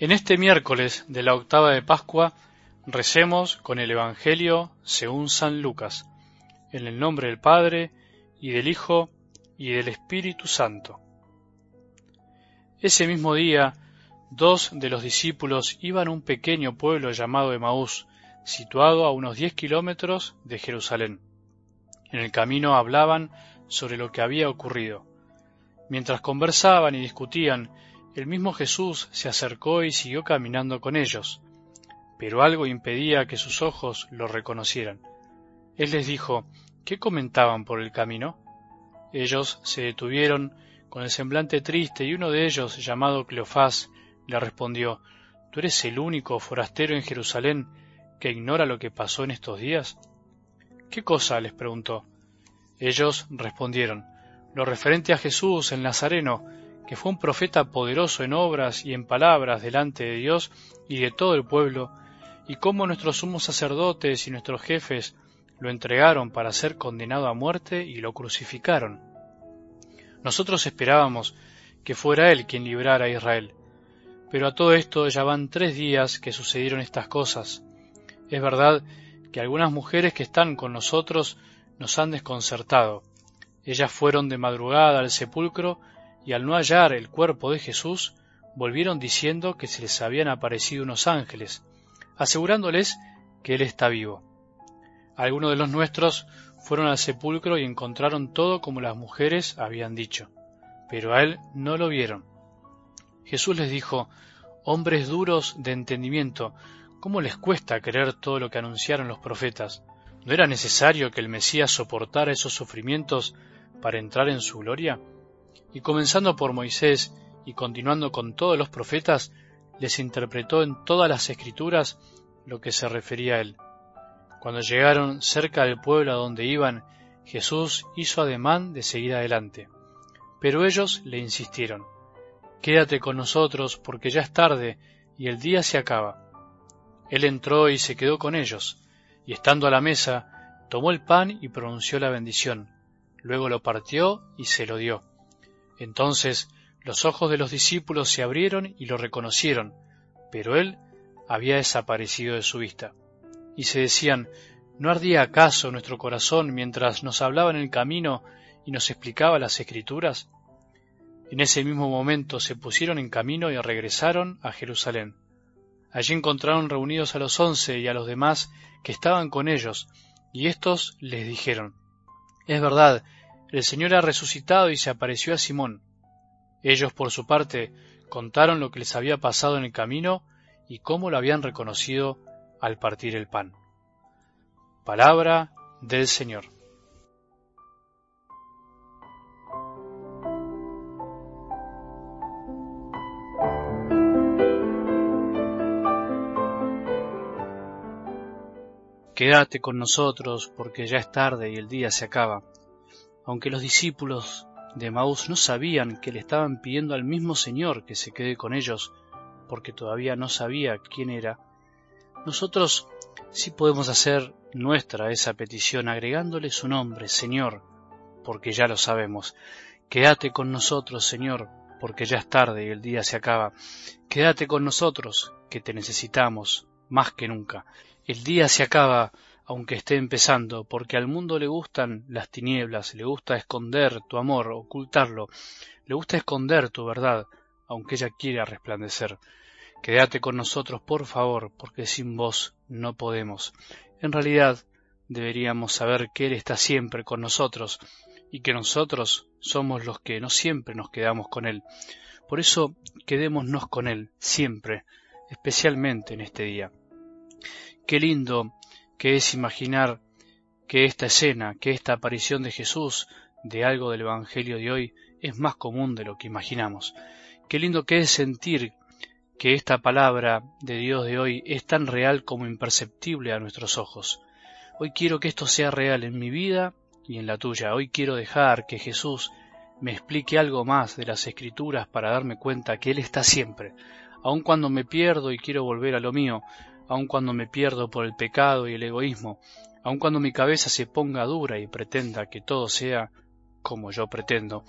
En este miércoles de la octava de Pascua recemos con el Evangelio según San Lucas, en el nombre del Padre y del Hijo y del Espíritu Santo. Ese mismo día, dos de los discípulos iban a un pequeño pueblo llamado Emaús, situado a unos diez kilómetros de Jerusalén. En el camino hablaban sobre lo que había ocurrido. Mientras conversaban y discutían, el mismo Jesús se acercó y siguió caminando con ellos, pero algo impedía que sus ojos lo reconocieran. Él les dijo, ¿qué comentaban por el camino? Ellos se detuvieron con el semblante triste y uno de ellos, llamado Cleofás, le respondió, ¿Tú eres el único forastero en Jerusalén que ignora lo que pasó en estos días? ¿Qué cosa? les preguntó. Ellos respondieron, lo referente a Jesús el Nazareno, que fue un profeta poderoso en obras y en palabras delante de Dios y de todo el pueblo, y cómo nuestros sumos sacerdotes y nuestros jefes lo entregaron para ser condenado a muerte y lo crucificaron. Nosotros esperábamos que fuera él quien librara a Israel. Pero a todo esto ya van tres días que sucedieron estas cosas. Es verdad que algunas mujeres que están con nosotros nos han desconcertado. Ellas fueron de madrugada al sepulcro y al no hallar el cuerpo de Jesús, volvieron diciendo que se les habían aparecido unos ángeles, asegurándoles que Él está vivo. Algunos de los nuestros fueron al sepulcro y encontraron todo como las mujeres habían dicho, pero a Él no lo vieron. Jesús les dijo, Hombres duros de entendimiento, ¿cómo les cuesta creer todo lo que anunciaron los profetas? ¿No era necesario que el Mesías soportara esos sufrimientos para entrar en su gloria? Y comenzando por Moisés y continuando con todos los profetas, les interpretó en todas las escrituras lo que se refería a él. Cuando llegaron cerca del pueblo a donde iban, Jesús hizo ademán de seguir adelante. Pero ellos le insistieron, Quédate con nosotros porque ya es tarde y el día se acaba. Él entró y se quedó con ellos, y estando a la mesa, tomó el pan y pronunció la bendición, luego lo partió y se lo dio. Entonces los ojos de los discípulos se abrieron y lo reconocieron, pero él había desaparecido de su vista. Y se decían, ¿no ardía acaso nuestro corazón mientras nos hablaba en el camino y nos explicaba las escrituras? En ese mismo momento se pusieron en camino y regresaron a Jerusalén. Allí encontraron reunidos a los once y a los demás que estaban con ellos, y éstos les dijeron, Es verdad el Señor ha resucitado y se apareció a Simón. Ellos, por su parte, contaron lo que les había pasado en el camino y cómo lo habían reconocido al partir el pan. Palabra del Señor. Quédate con nosotros porque ya es tarde y el día se acaba aunque los discípulos de Maús no sabían que le estaban pidiendo al mismo Señor que se quede con ellos, porque todavía no sabía quién era, nosotros sí podemos hacer nuestra esa petición agregándole su nombre, Señor, porque ya lo sabemos. Quédate con nosotros, Señor, porque ya es tarde y el día se acaba. Quédate con nosotros, que te necesitamos más que nunca. El día se acaba, aunque esté empezando, porque al mundo le gustan las tinieblas, le gusta esconder tu amor, ocultarlo, le gusta esconder tu verdad, aunque ella quiera resplandecer. Quédate con nosotros, por favor, porque sin vos no podemos. En realidad, deberíamos saber que Él está siempre con nosotros y que nosotros somos los que no siempre nos quedamos con Él. Por eso, quedémonos con Él, siempre, especialmente en este día. Qué lindo que es imaginar que esta escena, que esta aparición de Jesús, de algo del Evangelio de hoy, es más común de lo que imaginamos. Qué lindo que es sentir que esta palabra de Dios de hoy es tan real como imperceptible a nuestros ojos. Hoy quiero que esto sea real en mi vida y en la tuya. Hoy quiero dejar que Jesús me explique algo más de las escrituras para darme cuenta que Él está siempre, aun cuando me pierdo y quiero volver a lo mío, aun cuando me pierdo por el pecado y el egoísmo, aun cuando mi cabeza se ponga dura y pretenda que todo sea como yo pretendo.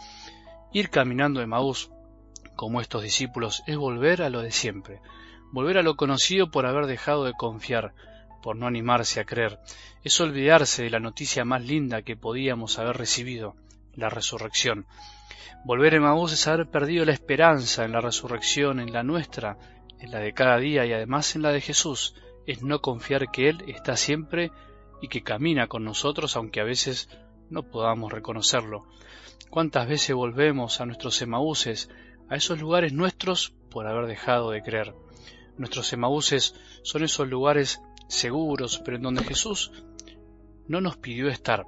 Ir caminando de Maús como estos discípulos, es volver a lo de siempre, volver a lo conocido por haber dejado de confiar, por no animarse a creer, es olvidarse de la noticia más linda que podíamos haber recibido, la resurrección. Volver a Emaús es haber perdido la esperanza en la resurrección, en la nuestra, en la de cada día y además en la de Jesús, es no confiar que Él está siempre y que camina con nosotros aunque a veces no podamos reconocerlo. ¿Cuántas veces volvemos a nuestros Emaúses, a esos lugares nuestros por haber dejado de creer? Nuestros Emaúses son esos lugares seguros, pero en donde Jesús no nos pidió estar.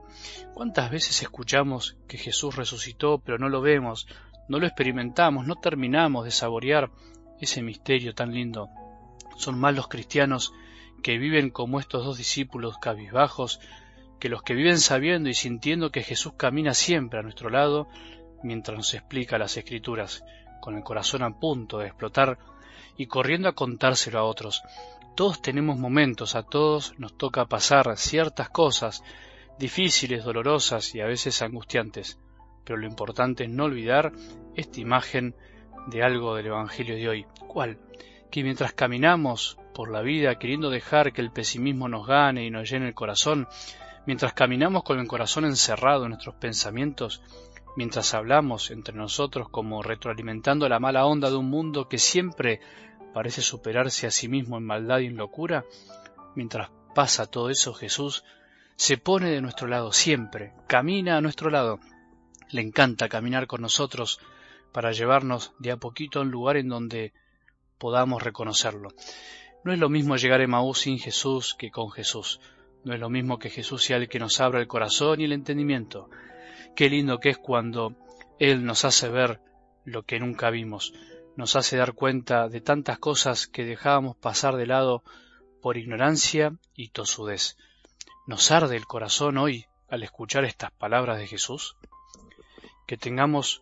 ¿Cuántas veces escuchamos que Jesús resucitó, pero no lo vemos, no lo experimentamos, no terminamos de saborear ese misterio tan lindo? Son más los cristianos que viven como estos dos discípulos cabizbajos, que los que viven sabiendo y sintiendo que Jesús camina siempre a nuestro lado mientras nos explica las escrituras, con el corazón a punto de explotar y corriendo a contárselo a otros. Todos tenemos momentos, a todos nos toca pasar ciertas cosas difíciles, dolorosas y a veces angustiantes, pero lo importante es no olvidar esta imagen de algo del Evangelio de hoy. ¿Cuál? Que mientras caminamos por la vida queriendo dejar que el pesimismo nos gane y nos llene el corazón, mientras caminamos con el corazón encerrado en nuestros pensamientos, mientras hablamos entre nosotros como retroalimentando la mala onda de un mundo que siempre parece superarse a sí mismo en maldad y en locura, mientras pasa todo eso Jesús se pone de nuestro lado siempre, camina a nuestro lado. Le encanta caminar con nosotros para llevarnos de a poquito a un lugar en donde podamos reconocerlo. No es lo mismo llegar a Emaús sin Jesús que con Jesús. No es lo mismo que Jesús sea el que nos abra el corazón y el entendimiento. Qué lindo que es cuando Él nos hace ver lo que nunca vimos nos hace dar cuenta de tantas cosas que dejábamos pasar de lado por ignorancia y tosudez. ¿Nos arde el corazón hoy al escuchar estas palabras de Jesús? Que tengamos